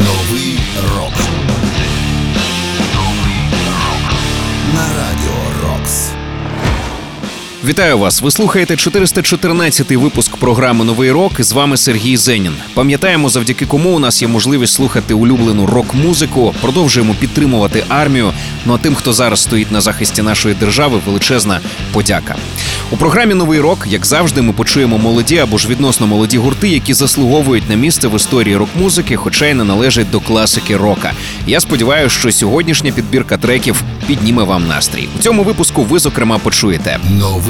Новий рок. Вітаю вас! Ви слухаєте 414-й випуск програми Новий рок. З вами Сергій Зенін. Пам'ятаємо, завдяки кому у нас є можливість слухати улюблену рок-музику. Продовжуємо підтримувати армію. Ну а тим, хто зараз стоїть на захисті нашої держави, величезна подяка. У програмі Новий рок, як завжди, ми почуємо молоді або ж відносно молоді гурти, які заслуговують на місце в історії рок-музики, хоча й не належать до класики рока. Я сподіваюся, що сьогоднішня підбірка треків підніме вам настрій. У цьому випуску ви зокрема почуєте Новий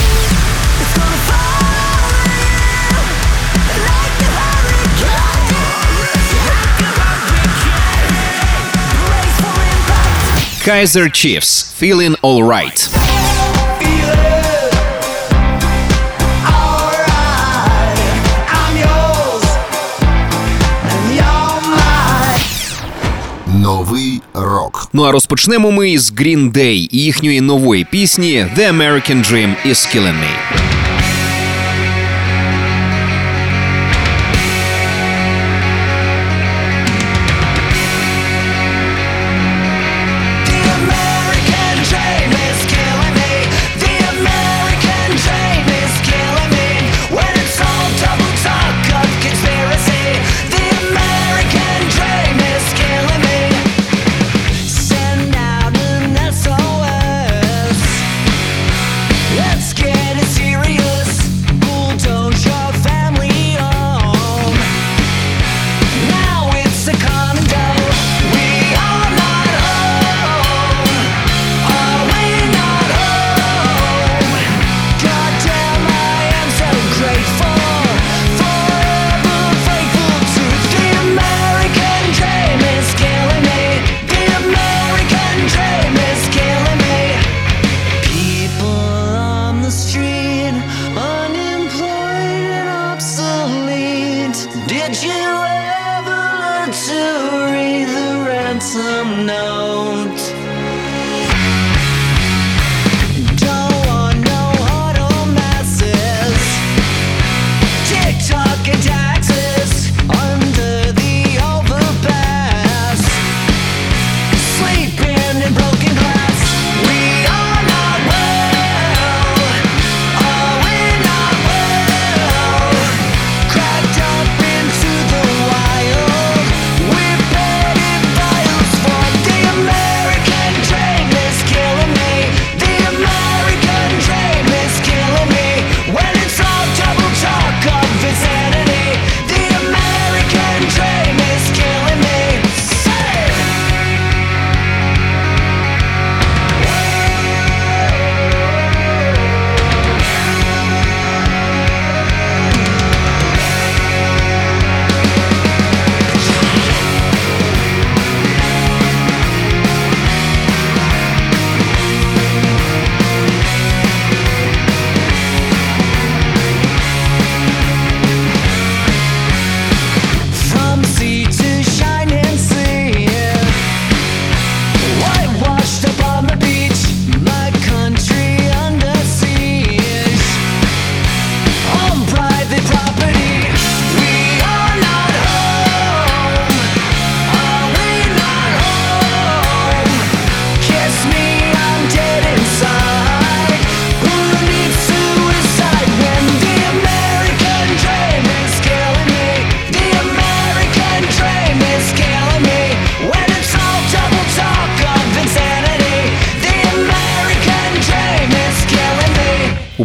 Kaiser Chiefs, Feeling Alright. Новий рок. Ну а розпочнемо ми із Green Day і їхньої нової пісні The American Dream is Killing Me.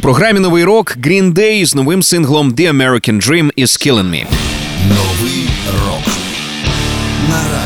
Програмі Новий рок Green Day з новим синглом The American Dream is Killing Me. Новий рок. На радіо Рокс.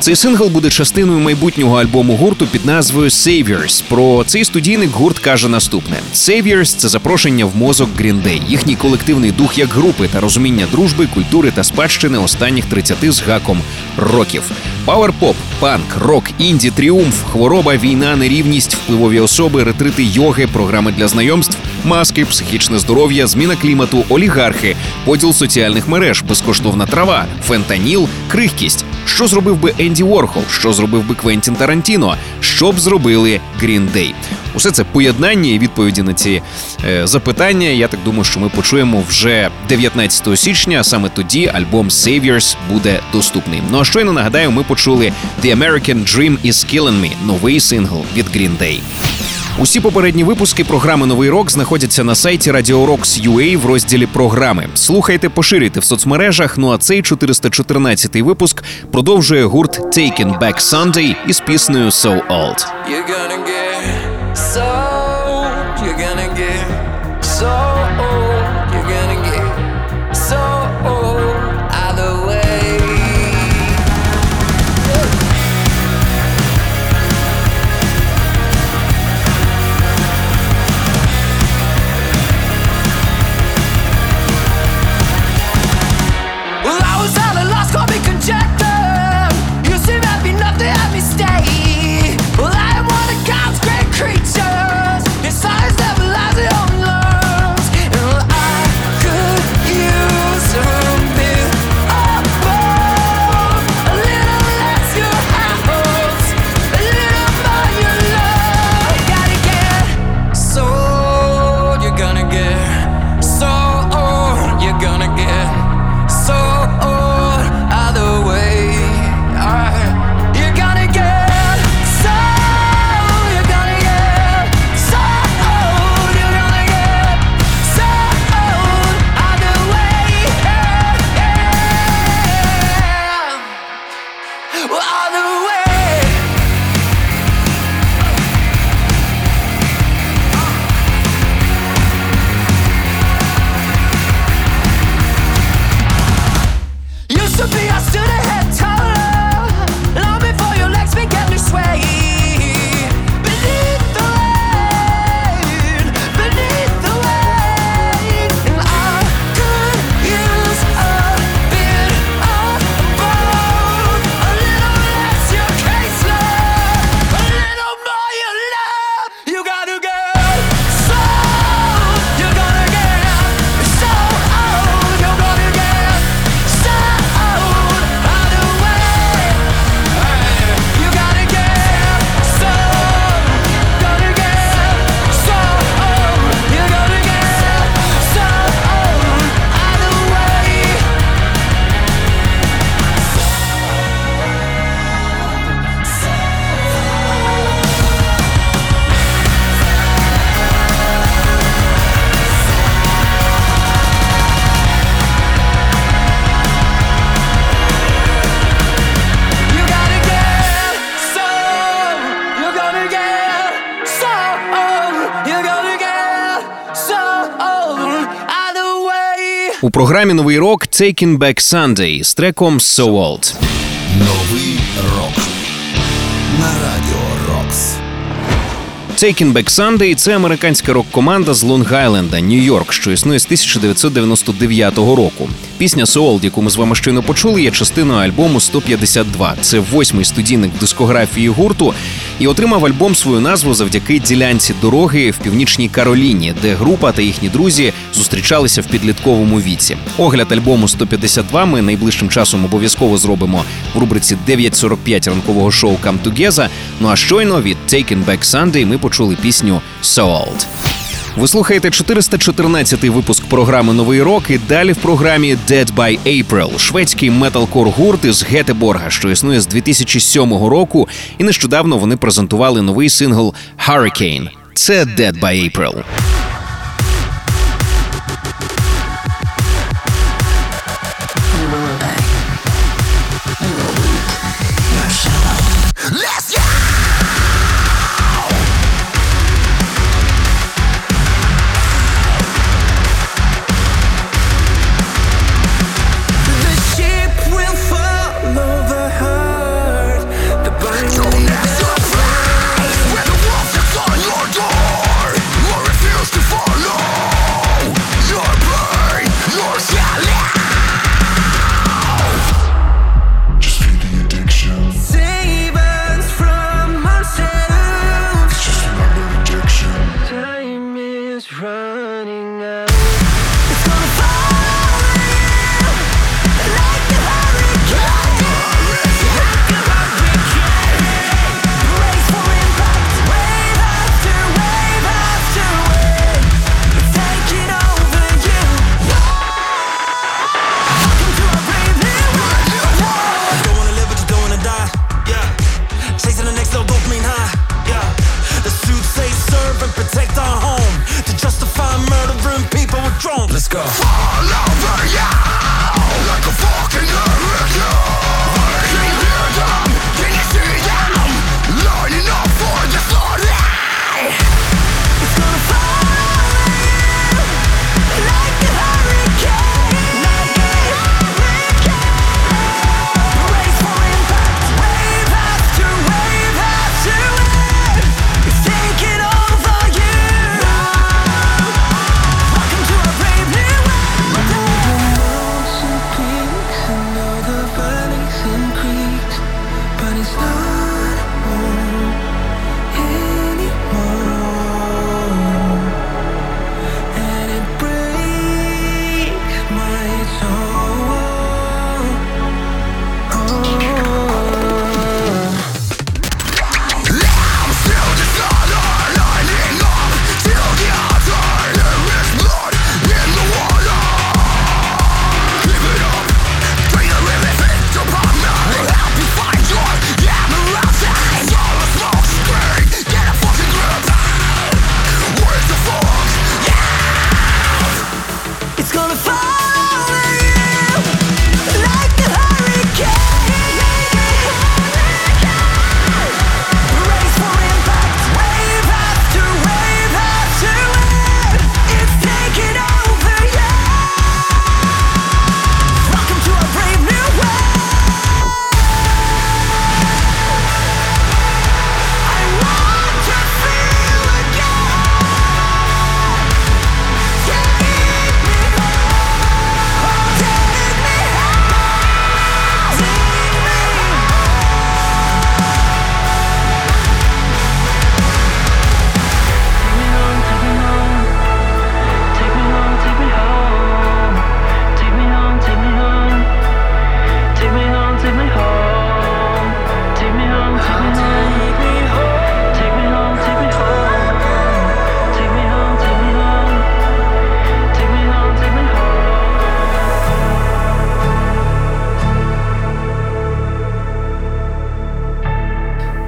Цей сингл буде частиною майбутнього альбому гурту під назвою Saviors. Про цей студійник гурт каже наступне: Saviors – це запрошення в мозок Green Day, їхній колективний дух як групи та розуміння дружби, культури та спадщини останніх 30 з гаком років. Пауер-поп, панк, рок, інді, тріумф, хвороба, війна, нерівність, впливові особи, ретрити йоги, програми для знайомств, маски, психічне здоров'я, зміна клімату, олігархи, поділ соціальних мереж, безкоштовна трава, фентаніл, крихкість. Що зробив би Енді Ворхол? Що зробив би Квентін Тарантіно? Що б зробили Green Day? Усе це поєднання і відповіді на ці е, запитання. Я так думаю, що ми почуємо вже 19 січня. Саме тоді альбом Saviors буде доступний. Ну а щойно нагадаю, ми почули The American Dream is Killing Me – новий сингл від Green Day. Усі попередні випуски програми Новий рок знаходяться на сайті Radio Rocks.ua в розділі програми. Слухайте, поширюйте в соцмережах. Ну а цей 414-й випуск продовжує гурт Taking Back Sunday із піснею So Old. You're gonna get so програмі Новий рок Taking Back Sunday з треком So Old. Новий рок на радіо Рокс. Taking Back Sunday – це американська рок-команда з Лонг-Айленда, Нью-Йорк, що існує з 1999 року. Пісня So яку ми з вами щойно почули, є частиною альбому 152. Це восьмий студійник дискографії гурту і отримав альбом свою назву завдяки ділянці дороги в північній Кароліні, де група та їхні друзі зустрічалися в підлітковому віці. Огляд альбому 152 ми найближчим часом обов'язково зробимо в рубриці 9.45 ранкового шоу Come Together. Ну а щойно від Taken Back Sunday ми почули пісню So Old. Ви слухаєте 414-й випуск програми Новий рок і далі в програмі Dead by April, шведський металкор гурт із Гетеборга, що існує з 2007 року, і нещодавно вони презентували новий сингл Hurricane. Це Dead by April.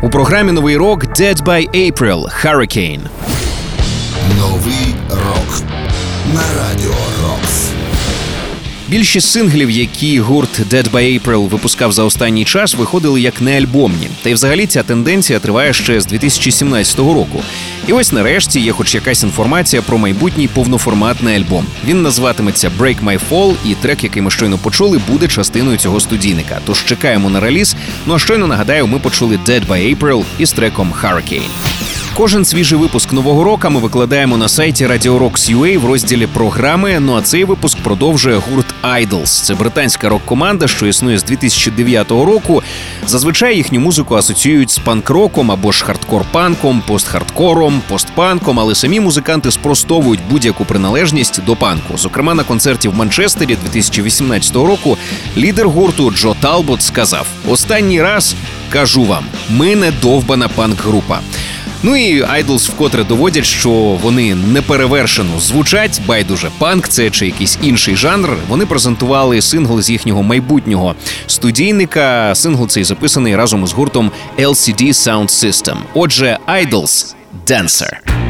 У програмі Новий рок Dead by April Hurricane. Новий рок на радіо Рокс. Більшість синглів, які гурт Dead by April випускав за останній час, виходили як неальбомні. Та й взагалі ця тенденція триває ще з 2017 року. І ось нарешті є хоч якась інформація про майбутній повноформатний альбом. Він назватиметься Break My Fall, і трек, який ми щойно почули, буде частиною цього студійника. Тож чекаємо на реліз. Ну а щойно нагадаю, ми почули Dead by April із треком Hurricane. Кожен свіжий випуск нового року ми викладаємо на сайті Radio Rocks.ua в розділі програми. Ну а цей випуск продовжує гурт Idols. Це британська рок-команда, що існує з 2009 року. Зазвичай їхню музику асоціюють з панк-роком або ж хардкор-панком, пост-хардкором, постпанком, але самі музиканти спростовують будь-яку приналежність до панку. Зокрема, на концерті в Манчестері 2018 року лідер гурту Джо Талбот сказав: Останній раз кажу вам, ми не довбана панк-група. Ну і Idles вкотре доводять, що вони неперевершено звучать. Байдуже панк, це чи якийсь інший жанр. Вони презентували сингл з їхнього майбутнього студійника. Сингл цей записаний разом з гуртом LCD Soundsystem. Отже, Idles – Dancer.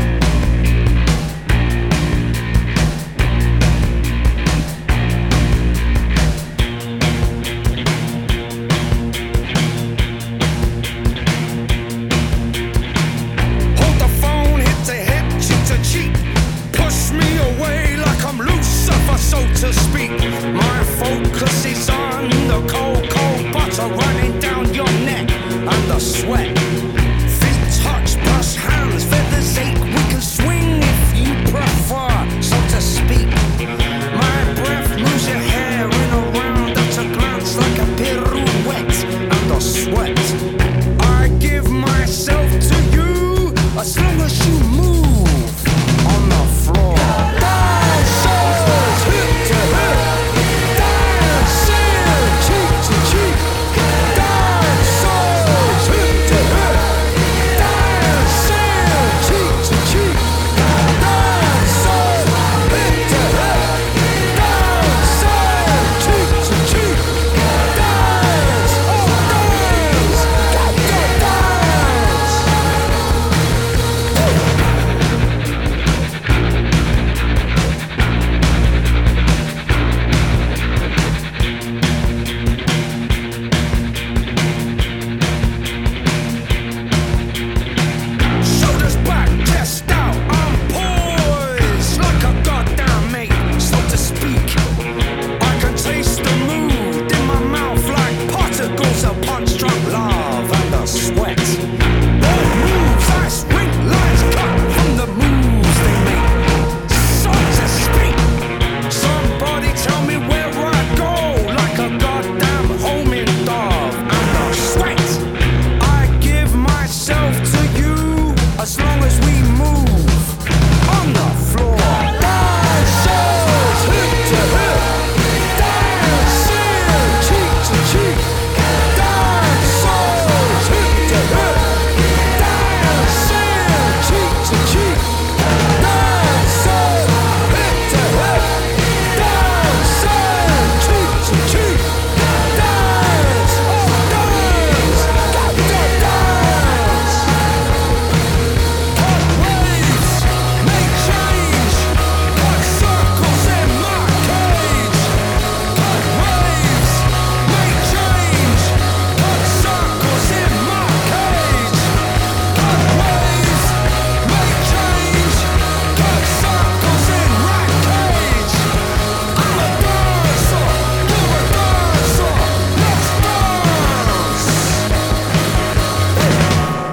Cold, cold butter running down your neck and the sweat.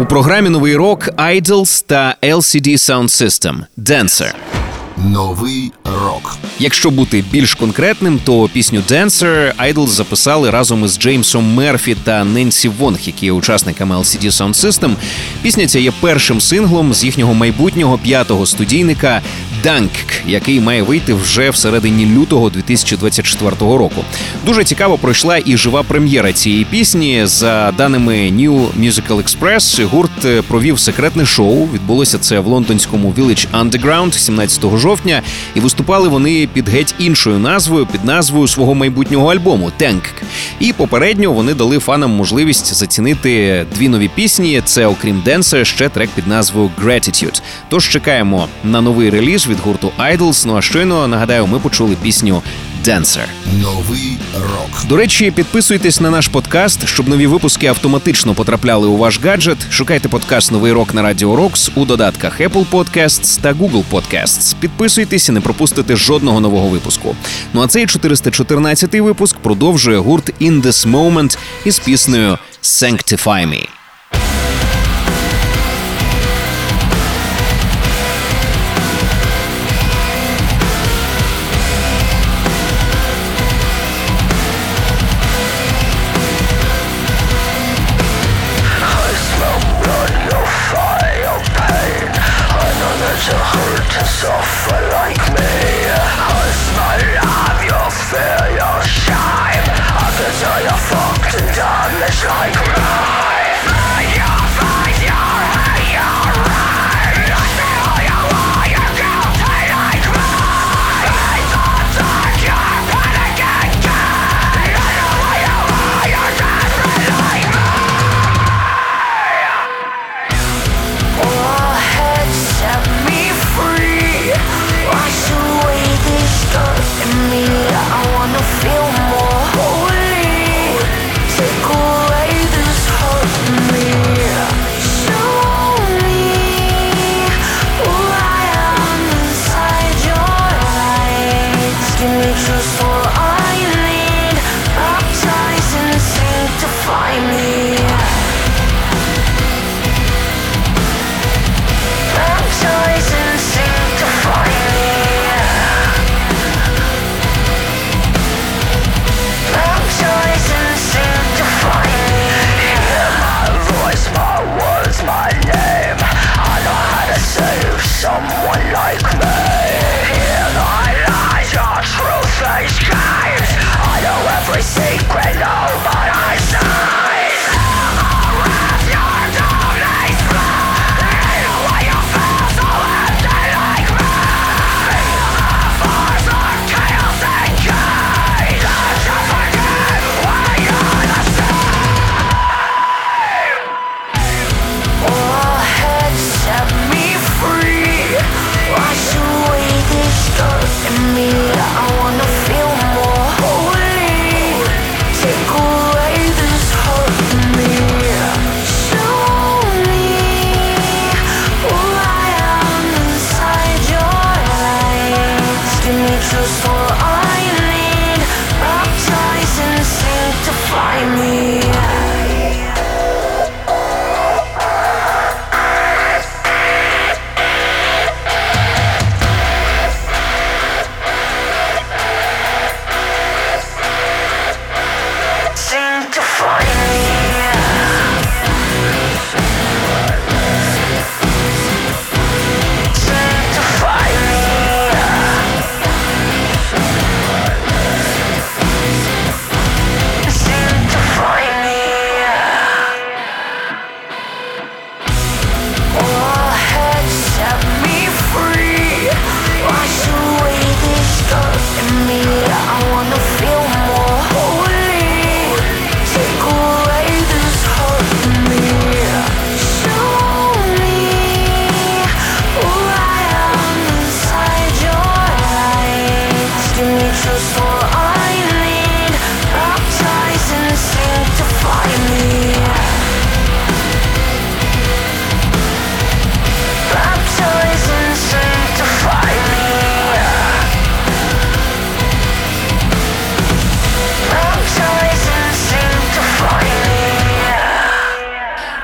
У програмі новий рок Idols та LCD Sound System Dancer. Новий рок. Якщо бути більш конкретним, то пісню Dancer Idols записали разом із Джеймсом Мерфі та Ненсі Вонг, які є учасниками LCD Sound System. Пісня ця є першим синглом з їхнього майбутнього п'ятого студійника Dunk, який має вийти вже всередині лютого 2024 року. Дуже цікаво пройшла і жива прем'єра цієї пісні. За даними New Musical Express, гурт е, провів секретне шоу. Відбулося це в лондонському Village Underground 17 жовтня, і виступали вони під геть іншою назвою, під назвою свого майбутнього альбому Tank. І попередньо вони дали фанам можливість зацінити дві нові пісні. Це, окрім Денса, ще трек під назвою Gratitude. Тож чекаємо на новий реліз від гурту Idols. Ну а щойно нагадаю, ми почули пісню Dancer. Новий рок. До речі, підписуйтесь на наш подкаст, щоб нові випуски автоматично потрапляли у ваш гаджет. Шукайте подкаст Новий рок на Радіо Рокс у додатках Apple Podcasts та Google Podcasts. Підписуйтесь і не пропустите жодного нового випуску. Ну а цей 414-й випуск продовжує гурт In This Moment із піснею Sanctify Me.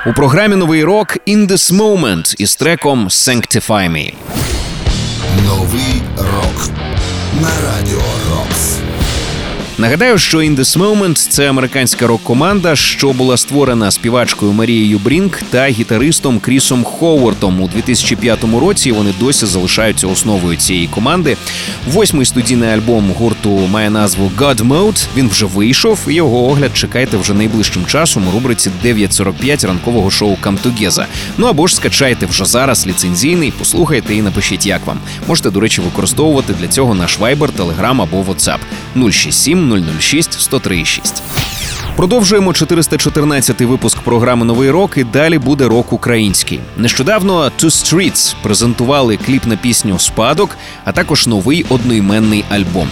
У програмі новий рок «In This Moment» із треком «Sanctify Me». Новий рок на радіо. Нагадаю, що In This Moment – це американська рок-команда, що була створена співачкою Марією Брінк та гітаристом Крісом Ховартом у 2005 році. Вони досі залишаються основою цієї команди. Восьмий студійний альбом гурту має назву God Mode. Він вже вийшов. Його огляд чекайте вже найближчим часом у рубриці 9.45 ранкового шоу Together. Ну або ж скачайте вже зараз ліцензійний, послухайте і напишіть, як вам. Можете, до речі, використовувати для цього наш Viber, Telegram або WhatsApp 067 006 1036. Продовжуємо 414-й випуск програми Новий рок і далі буде рок український. Нещодавно Two Streets презентували кліп на пісню Спадок, а також новий одноіменний альбом.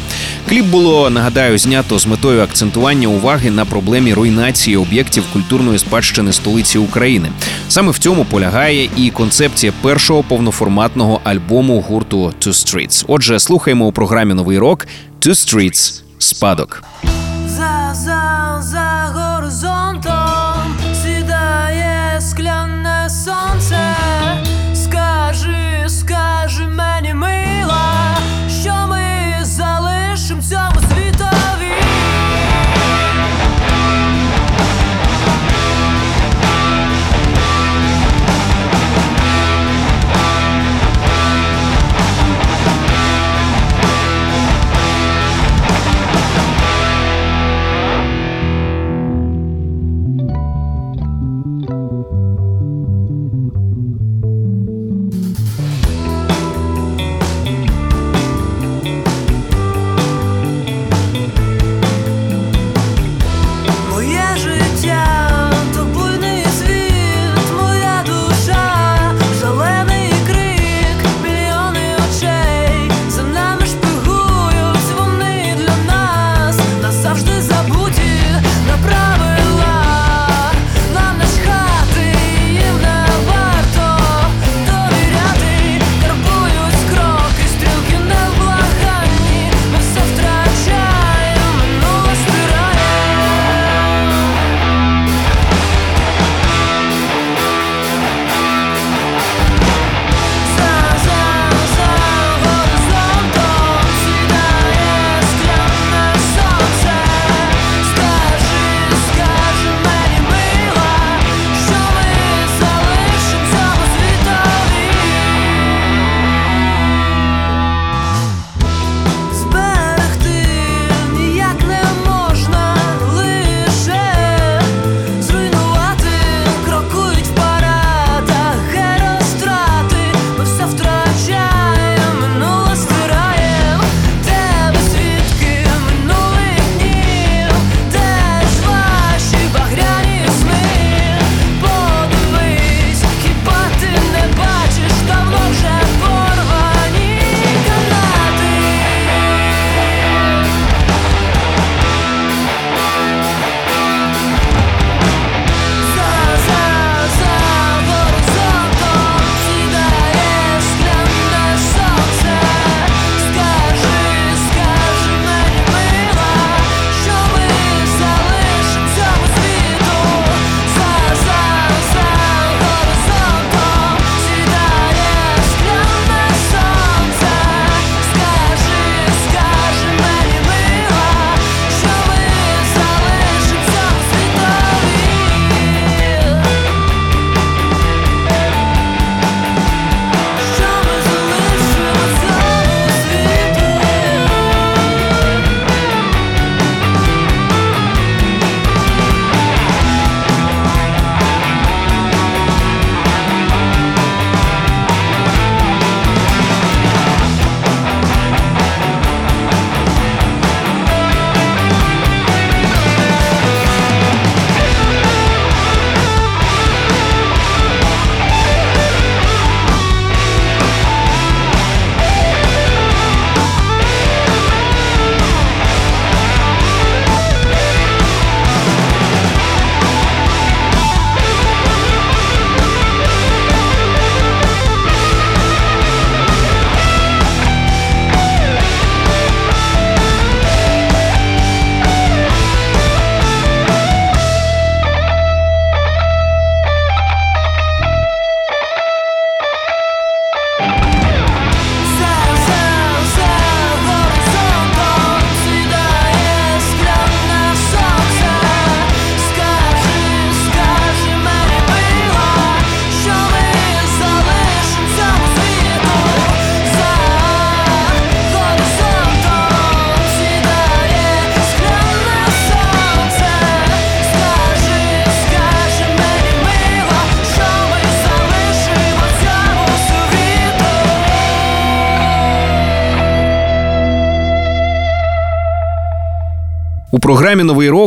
Кліп було нагадаю знято з метою акцентування уваги на проблемі руйнації об'єктів культурної спадщини столиці України. Саме в цьому полягає і концепція першого повноформатного альбому гурту Two Streets. Отже, слухаємо у програмі Новий рок Two Streets Спадок. За, за, за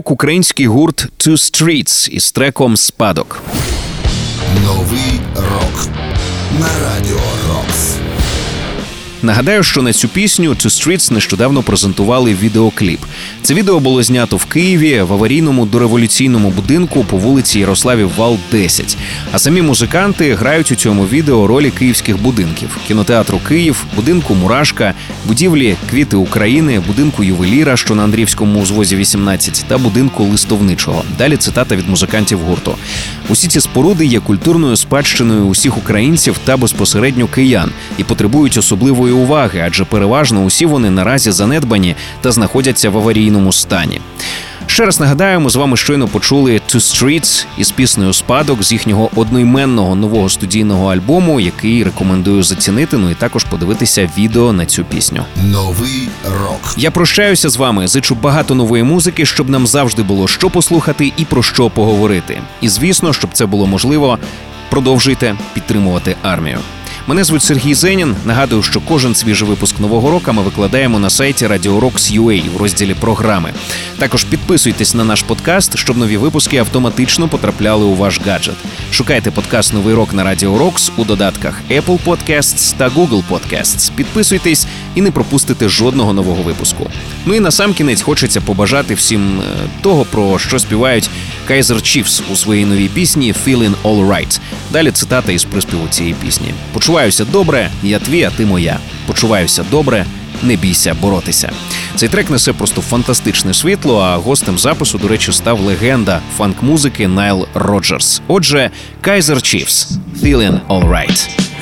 рок український гурт Two Streets із треком Спадок. Новий рок на радіо Рокс. Нагадаю, що на цю пісню Two Streets нещодавно презентували відеокліп. Це відео було знято в Києві в аварійному дореволюційному будинку по вулиці Ярославів Вал 10. А самі музиканти грають у цьому відео ролі київських будинків: кінотеатру Київ, будинку Мурашка, будівлі Квіти України, будинку ювеліра, що на Андрівському узвозі 18, та будинку листовничого. Далі цитата від музикантів гурту. Усі ці споруди є культурною спадщиною усіх українців та безпосередньо киян і потребують особливої уваги, адже переважно усі вони наразі занедбані та знаходяться в аварійному стані. Ще раз нагадаю, ми з вами щойно почули Two Streets із піснею Спадок з їхнього одноіменного нового студійного альбому, який рекомендую зацінити. Ну і також подивитися відео на цю пісню. Новий рок. Я прощаюся з вами. Зичу багато нової музики, щоб нам завжди було що послухати і про що поговорити. І звісно, щоб це було можливо, продовжуйте підтримувати армію. Мене звуть Сергій Зенін. Нагадую, що кожен свіжий випуск нового року ми викладаємо на сайті Radio Rocks UA в розділі програми. Також підписуйтесь на наш подкаст, щоб нові випуски автоматично потрапляли у ваш гаджет. Шукайте подкаст Новий рок на Radio Rocks у додатках Apple Podcasts та Google Podcasts. Підписуйтесь і не пропустите жодного нового випуску. Ну і на сам кінець хочеться побажати всім е, того, про що співають Kaiser Chiefs у своїй новій пісні «Feeling All Right». Далі цитата із приспіву цієї пісні: Почуваюся добре, я твій, а ти моя. Почуваюся добре, не бійся боротися. Цей трек несе просто фантастичне світло. А гостем запису, до речі, став легенда фанк-музики Найл Роджерс. Отже, Kaiser Chiefs «Feeling All Right».